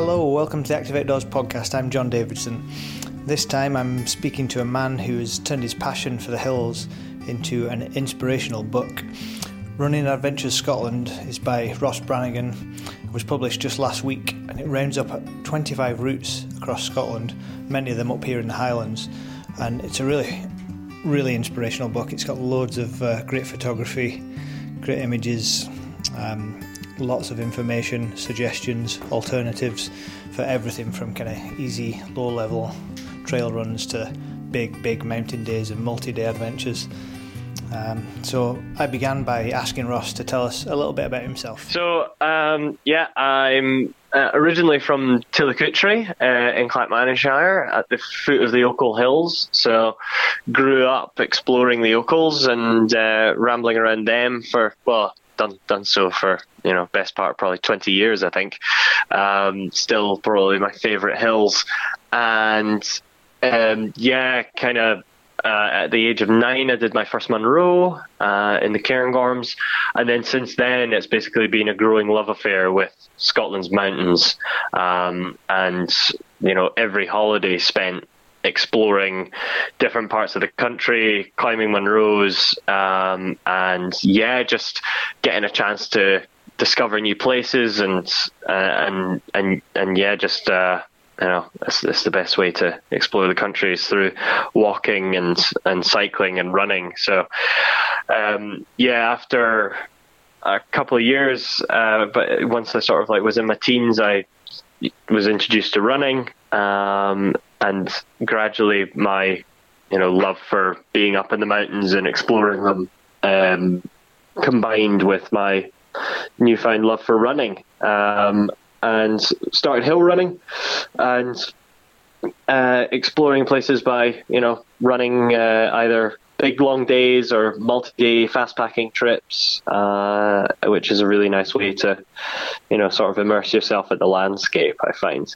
Hello, welcome to the Active Outdoors podcast. I'm John Davidson. This time I'm speaking to a man who has turned his passion for the hills into an inspirational book. Running Adventures Scotland is by Ross Brannigan. It was published just last week and it rounds up 25 routes across Scotland, many of them up here in the Highlands. And it's a really, really inspirational book. It's got loads of uh, great photography, great images, um, lots of information, suggestions, alternatives for everything from kind of easy, low level trail runs to big, big mountain days and multi day adventures. Um, so I began by asking Ross to tell us a little bit about himself. So um, yeah, I'm uh, originally from Tillicoultry uh, in Clackmannanshire at the foot of the Ochil Hills. So grew up exploring the Ochils and uh, rambling around them for well done done so for you know best part probably 20 years I think. Um, still probably my favourite hills, and um, yeah, kind of uh, at the age of nine, I did my first Munro uh, in the Cairngorms, and then since then, it's basically been a growing love affair with Scotland's mountains, um, and you know every holiday spent exploring different parts of the country, climbing Munros, um, and yeah, just getting a chance to discover new places and uh, and and and yeah, just uh, you know, it's, that's the best way to explore the country is through walking and and cycling and running. So, um, yeah, after a couple of years, uh, but once I sort of like was in my teens, I was introduced to running, um, and gradually my you know love for being up in the mountains and exploring them um, combined with my newfound love for running. Um, and started hill running and uh, exploring places by you know running uh, either big long days or multi-day fast packing trips, uh, which is a really nice way to you know sort of immerse yourself in the landscape. I find.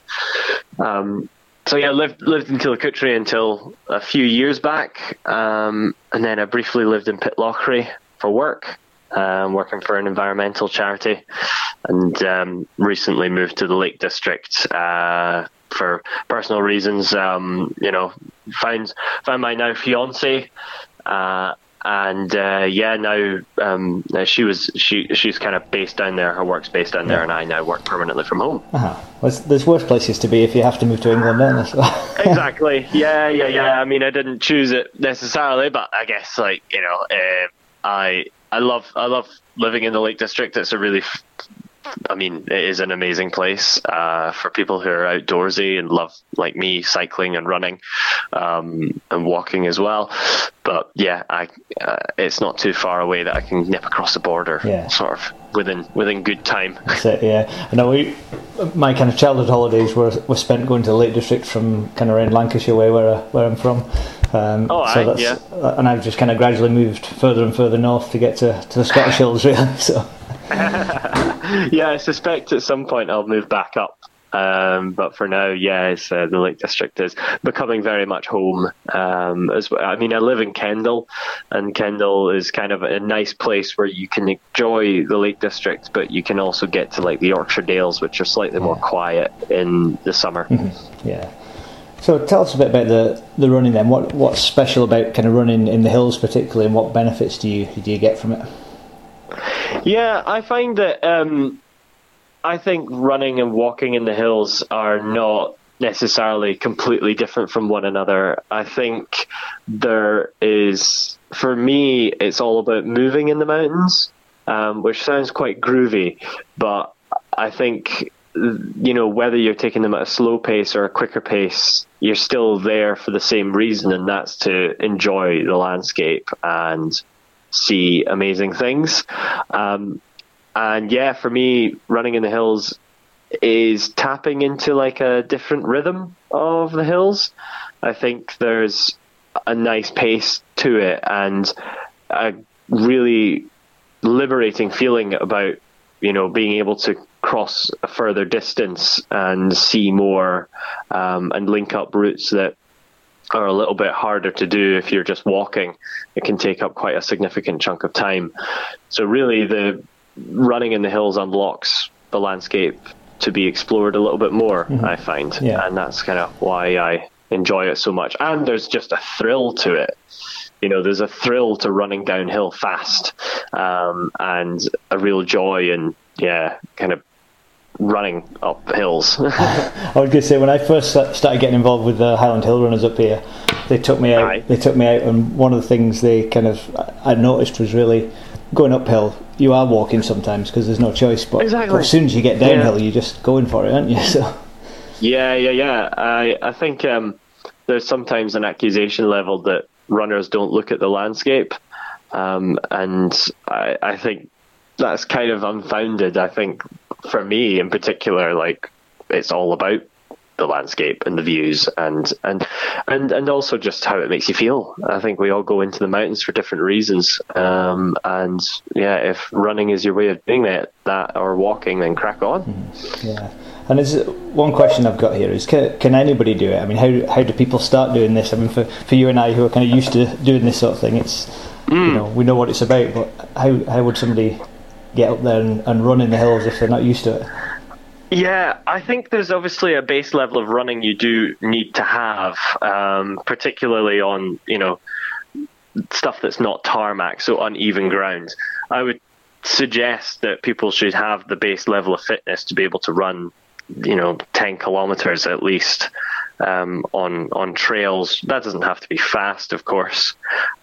Um, so yeah, lived lived in Tillicoultry until a few years back, um, and then I briefly lived in Pitlochry for work um, working for an environmental charity, and um, recently moved to the Lake District uh, for personal reasons. Um, you know, found found my now fiance. Uh, and uh, yeah, now um, she was she she's kind of based down there. Her work's based down yeah. there, and I now work permanently from home. Uh-huh. Well, there's worse places to be if you have to move to England, then. exactly. Yeah, yeah, yeah. I mean, I didn't choose it necessarily, but I guess like you know, uh, I I love I love living in the Lake District. It's a really I mean, it is an amazing place uh, for people who are outdoorsy and love, like me, cycling and running um, and walking as well. But yeah, I, uh, it's not too far away that I can nip across the border, yeah. sort of within within good time. That's it, yeah. I know we, my kind of childhood holidays were were spent going to the Lake District from kind of around Lancashire way, where where I'm from. Um, oh, so yeah. And I've just kind of gradually moved further and further north to get to, to the Scottish Hills, really. So. yeah, I suspect at some point I'll move back up. Um, but for now, yeah, uh, the Lake District is becoming very much home. Um, as well. I mean, I live in Kendal, and Kendal is kind of a nice place where you can enjoy the Lake District, but you can also get to like the Yorkshire Dales, which are slightly yeah. more quiet in the summer. Mm-hmm. Yeah. So tell us a bit about the, the running then. What what's special about kind of running in the hills particularly, and what benefits do you do you get from it? Yeah, I find that um, I think running and walking in the hills are not necessarily completely different from one another. I think there is, for me, it's all about moving in the mountains, um, which sounds quite groovy, but I think you know, whether you're taking them at a slow pace or a quicker pace, you're still there for the same reason, and that's to enjoy the landscape and see amazing things. Um, and yeah, for me, running in the hills is tapping into like a different rhythm of the hills. I think there's a nice pace to it and a really liberating feeling about you know being able to cross a further distance and see more um, and link up routes that are a little bit harder to do if you're just walking. It can take up quite a significant chunk of time. So really, the running in the hills unlocks the landscape to be explored a little bit more. Mm-hmm. I find, yeah. and that's kind of why I enjoy it so much. And there's just a thrill to it. You know, there's a thrill to running downhill fast, um, and a real joy and yeah, kind of running up hills. I was going to say when I first started getting involved with the Highland Hill Runners up here, they took me out. Aye. They took me out, and one of the things they kind of I noticed was really going uphill. You are walking sometimes because there's no choice, but, exactly. as soon as you get downhill, yeah. you're just going for it, aren't you? So. Yeah, yeah, yeah. I I think um, there's sometimes an accusation level that runners don't look at the landscape, um, and I, I think that's kind of unfounded. I think for me in particular, like it's all about the landscape and the views and and and and also just how it makes you feel. I think we all go into the mountains for different reasons, um, and yeah, if running is your way of doing that, that or walking, then crack on. Mm-hmm. Yeah. And is one question I've got here is can, can anybody do it? I mean, how how do people start doing this? I mean, for, for you and I who are kind of used to doing this sort of thing, it's mm. you know we know what it's about, but how how would somebody get up there and, and run in the hills if they're not used to it? Yeah, I think there's obviously a base level of running you do need to have, um, particularly on you know stuff that's not tarmac, so uneven ground. I would suggest that people should have the base level of fitness to be able to run, you know, 10 kilometers at least um, on on trails. That doesn't have to be fast, of course,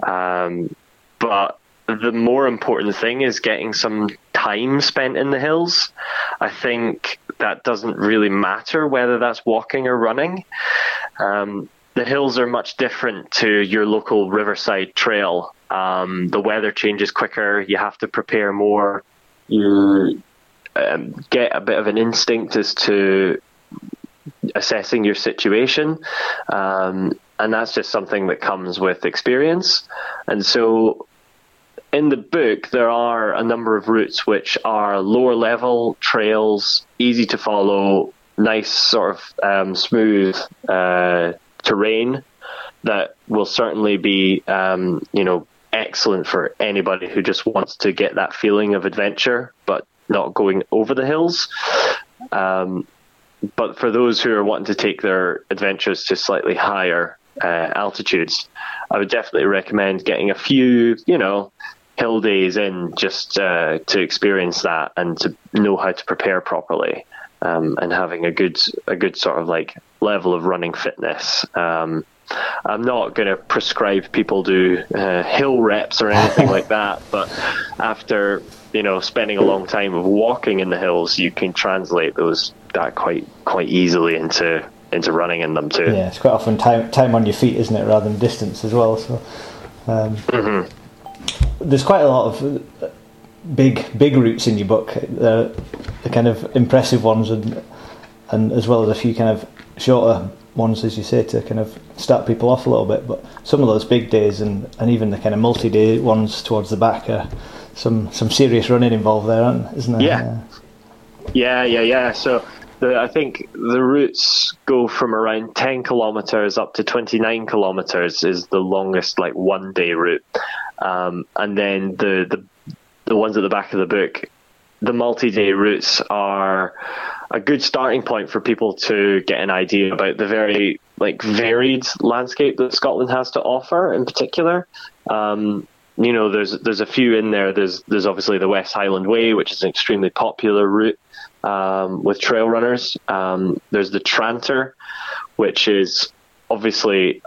um, but the more important thing is getting some time spent in the hills. I think that doesn't really matter whether that's walking or running. Um, the hills are much different to your local riverside trail. Um, the weather changes quicker. You have to prepare more. You um, get a bit of an instinct as to assessing your situation. Um, and that's just something that comes with experience. And so in the book, there are a number of routes which are lower level trails, easy to follow, nice sort of um, smooth uh, terrain that will certainly be, um, you know, excellent for anybody who just wants to get that feeling of adventure, but not going over the hills. Um, but for those who are wanting to take their adventures to slightly higher uh, altitudes, I would definitely recommend getting a few, you know, hill days in just uh, to experience that and to know how to prepare properly um, and having a good a good sort of like level of running fitness. Um, I'm not going to prescribe people do uh, hill reps or anything like that, but after you know spending a long time of walking in the hills, you can translate those that quite quite easily into into running in them too. Yeah, it's quite often time time on your feet, isn't it, rather than distance as well. So. Um, mm-hmm there's quite a lot of uh, big big routes in your book. The, the kind of impressive ones, and and as well as a few kind of shorter ones, as you say, to kind of start people off a little bit. But some of those big days, and, and even the kind of multi-day ones towards the back, are some some serious running involved there, isn't there? Yeah, yeah, yeah, yeah. So. The, I think the routes go from around 10 kilometers up to 29 kilometers is the longest like one day route um, and then the, the the ones at the back of the book, the multi-day routes are a good starting point for people to get an idea about the very like varied landscape that Scotland has to offer. In particular, um, you know, there's there's a few in there. There's there's obviously the West Highland Way, which is an extremely popular route um, with trail runners. Um, there's the Tranter, which is obviously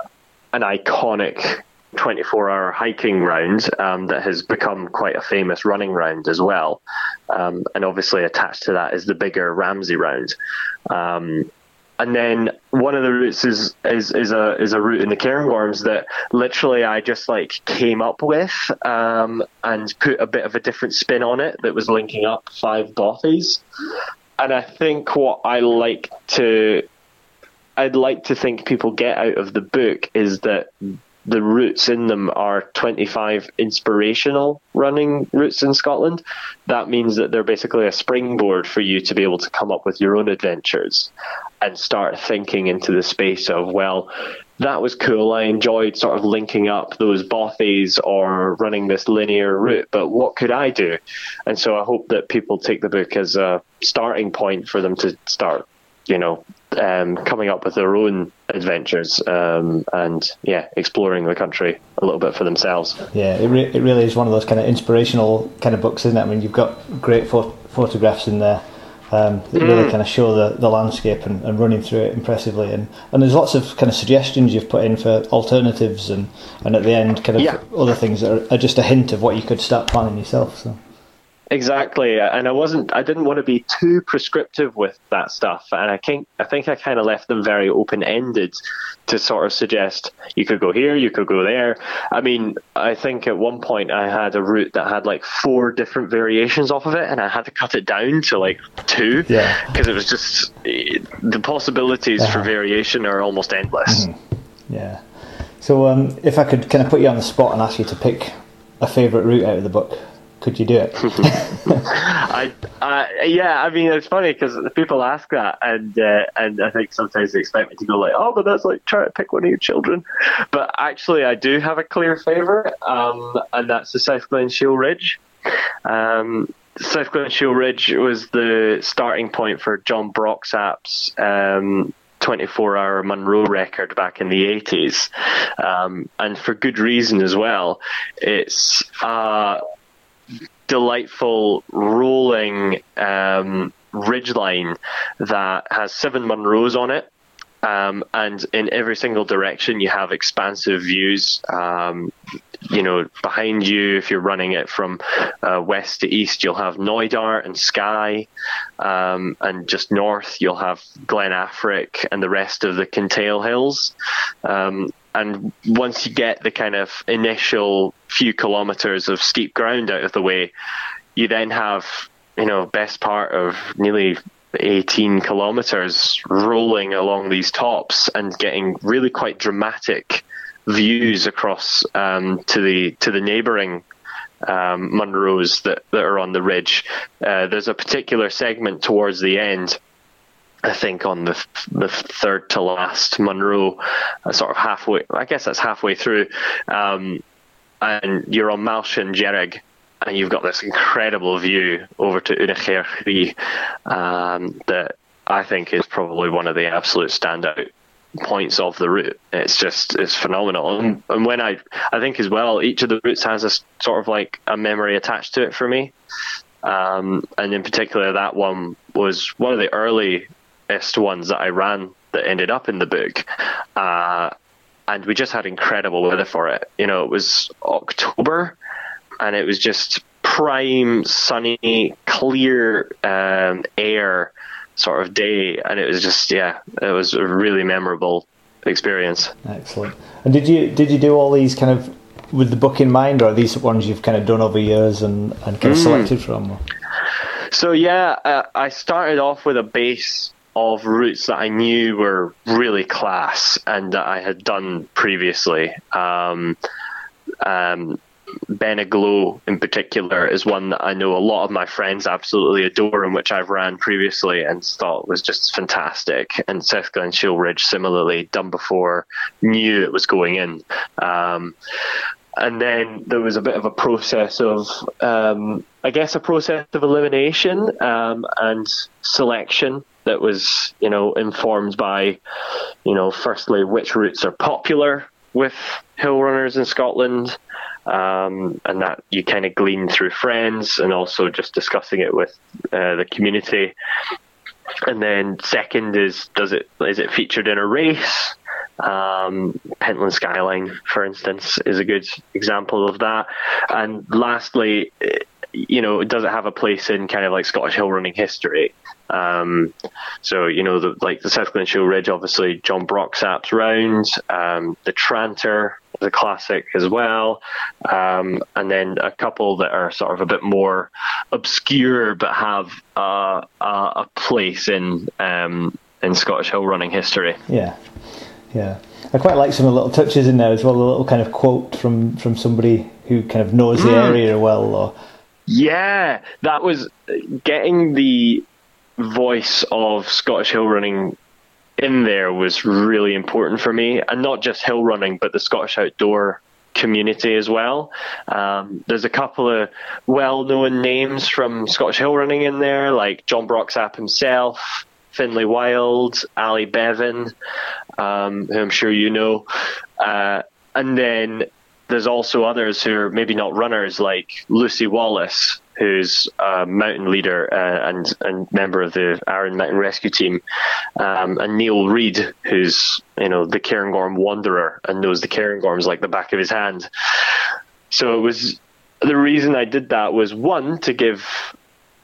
an iconic 24 hour hiking round um, that has become quite a famous running round as well. Um, and obviously, attached to that is the bigger Ramsay round. Um, and then one of the routes is, is, is a is a route in the Cairngorms that literally I just like came up with um, and put a bit of a different spin on it that was linking up five bothies. And I think what I like to I'd like to think people get out of the book is that the routes in them are 25 inspirational running routes in Scotland, that means that they're basically a springboard for you to be able to come up with your own adventures and start thinking into the space of, well, that was cool. I enjoyed sort of linking up those bothies or running this linear route, but what could I do? And so I hope that people take the book as a starting point for them to start, you know, um, coming up with their own adventures um, and yeah, exploring the country a little bit for themselves. Yeah, it, re- it really is one of those kind of inspirational kind of books, isn't it? I mean, you've got great pho- photographs in there. Um, that mm. really kind of show the, the landscape and, and running through it impressively. And, and there's lots of kind of suggestions you've put in for alternatives and, and at the end kind of yeah. other things that are, are, just a hint of what you could start planning yourself. So. Exactly, and I wasn't. I didn't want to be too prescriptive with that stuff, and I think I think I kind of left them very open ended to sort of suggest you could go here, you could go there. I mean, I think at one point I had a route that had like four different variations off of it, and I had to cut it down to like two because yeah. it was just the possibilities uh-huh. for variation are almost endless. Mm-hmm. Yeah. So, um, if I could kind of put you on the spot and ask you to pick a favourite route out of the book, could you do it? I, yeah, I mean it's funny because people ask that, and uh, and I think sometimes they expect me to go like, oh, but that's like trying to pick one of your children. But actually, I do have a clear favourite, um, and that's the South Glen Shiel Ridge. Um, South Glen Shiel Ridge was the starting point for Jon Broxap's um, 24 hour Munro record back in the 80s. Um, and for good reason as well. It's uh, delightful rolling um, ridgeline that has seven Munros on it. Um, and in every single direction, you have expansive views. Um, you know, behind you, if you're running it from uh, west to east, you'll have Knoydart and Skye, um, and just north, you'll have Glen Affric and the rest of the Kintail Hills. Um, and once you get the kind of initial few kilometers of steep ground out of the way, you then have you know best part of nearly 18 kilometers rolling along these tops and getting really quite dramatic views across um, to the to the neighboring um, Munros that, that are on the ridge. Uh, there's a particular segment towards the end I think on the the third to last Munro, uh, sort of halfway. I guess that's halfway through, um, and you're on Maol Chinn-dearg, and you've got this incredible view over to Aonach air Chrith um, that I think is probably one of the absolute standout points of the route. It's just it's phenomenal, and, and when I I think as well, each of the routes has a sort of like a memory attached to it for me. Um, and in particular, that one was one of the earliest ones that I ran that ended up in the book. Uh, and we just had incredible weather for it. You know, it was October and it was just prime, sunny, clear um, air sort of day. And it was just, yeah, it was a really memorable experience. Excellent. And did you did you do all these kind of with the book in mind, or are these ones you've kind of done over years and, and kind of mm. selected from? So yeah, uh, I started off with a base of routes that I knew were really class and that I had done previously. Um, um, Beinn a' Ghlo in particular is one that I know a lot of my friends absolutely adore and which I've ran previously and thought was just fantastic. And South Glen Shiel Ridge similarly done before, knew it was going in. Um, and then there was a bit of a process of, um, I guess, a process of elimination um, and selection that was, you know, informed by, you know, firstly which routes are popular with hill runners in Scotland, um, and that you kind of glean through friends and also just discussing it with uh, the community. And then second is does it is it featured in a race? Um, Pentland Skyline, for instance, is a good example of that. And lastly, you know, does it have a place in kind of like Scottish hill running history? Um, so you know, the, like the South Glen Shiel Ridge, obviously Jon Broxap's round, um, the Tranter is a classic as well, um, and then a couple that are sort of a bit more obscure but have uh, a, a place in um, in Scottish hill running history. Yeah. Yeah, I quite like some of the little touches in there as well. A little kind of quote from from somebody who kind of knows the mm. area well, or yeah, that was getting the voice of Scottish hill running in there was really important for me, and not just hill running, but the Scottish outdoor community as well. Um, there's a couple of well-known names from Scottish hill running in there, like Jon Broxap himself, Finlay Wild, Ali Bevan, um, who I'm sure you know, uh, and then there's also others who are maybe not runners, like Lucy Wallace, who's a mountain leader uh, and and member of the Arran Mountain Rescue Team, um, and Neil Reid, who's you know the Cairngorm wanderer and knows the Cairngorms like the back of his hand. So it was the reason I did that was one to give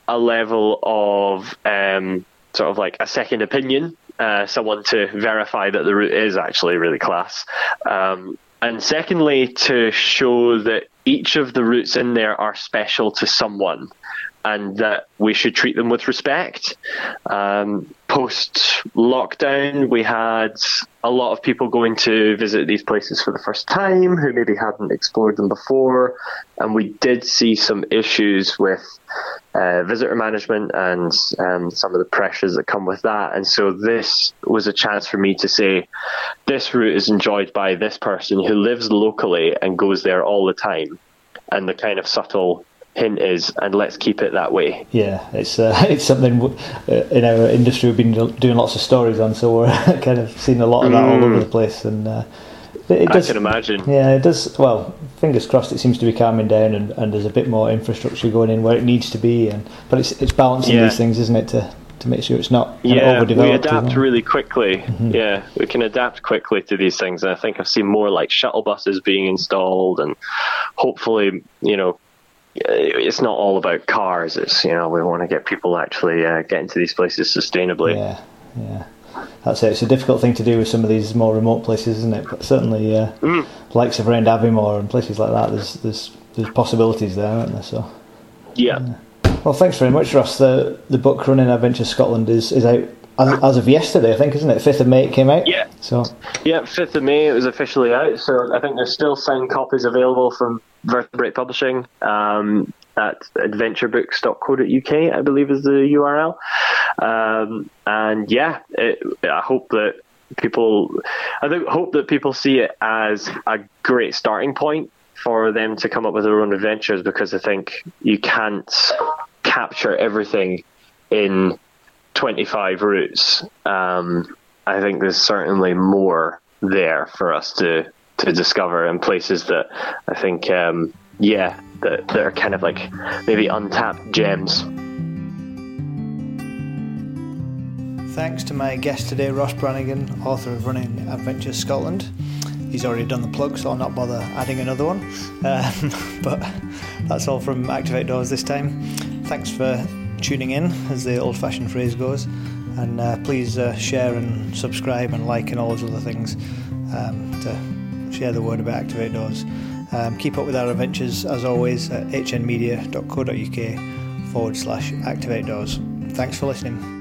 a level of um, sort of like a second opinion, uh, someone to verify that the route is actually really class. Um, and secondly, to show that each of the routes in there are special to someone and that we should treat them with respect. Um, Post lockdown, we had a lot of people going to visit these places for the first time who maybe hadn't explored them before, and we did see some issues with uh, visitor management and um, some of the pressures that come with that. And so this was a chance for me to say, this route is enjoyed by this person who lives locally and goes there all the time, and the kind of subtle hint is, and let's keep it that way. Yeah, it's uh, it's something uh, in our industry we've been doing lots of stories on, so we're kind of seeing a lot of that mm. all over mm. the place, and uh, it does, I can imagine. Yeah, it does. Well, fingers crossed, it seems to be calming down, and, and there's a bit more infrastructure going in where it needs to be, and but it's it's balancing yeah. these things, isn't it, to to make sure it's not yeah, we adapt really quickly. Mm-hmm. Yeah, we can adapt quickly to these things, and I think I've seen more like shuttle buses being installed, and hopefully, you know, it's not all about cars. It's you know we want to get people actually uh, getting to these places sustainably. Yeah, yeah. That's it. It's a difficult thing to do with some of these more remote places, isn't it? But certainly, uh, mm. likes of around Aviemore and places like that, there's there's there's possibilities there, aren't there? So. Yeah. yeah. Well, thanks very much, Ross. The the book Running Adventure Scotland is is out as of yesterday, I think, isn't it? Fifth of May it came out. Yeah. So. Yeah, fifth of May it was officially out. So I think there's still signed copies available from Vertebrate Publishing um, at adventurebooks.co.uk, I believe is the URL. Um, and yeah, it, I hope that people, I think, hope that people see it as a great starting point for them to come up with their own adventures because I think you can't capture everything in 25 routes. Um, I think there's certainly more there for us to to discover and places that I think, um, yeah, that, that are kind of like maybe untapped gems. Thanks to my guest today, Ross Brannigan, author of Running Adventures Scotland. He's already done the plug, so I'll not bother adding another one. Um, but that's all from Active Outdoors this time. Thanks for tuning in, as the old fashioned phrase goes. And uh, please uh, share and subscribe and like and all those other things um, to share the word about Active Outdoors. Um, keep up with our adventures as always at hnmedia.co.uk forward slash active outdoors. Thanks for listening.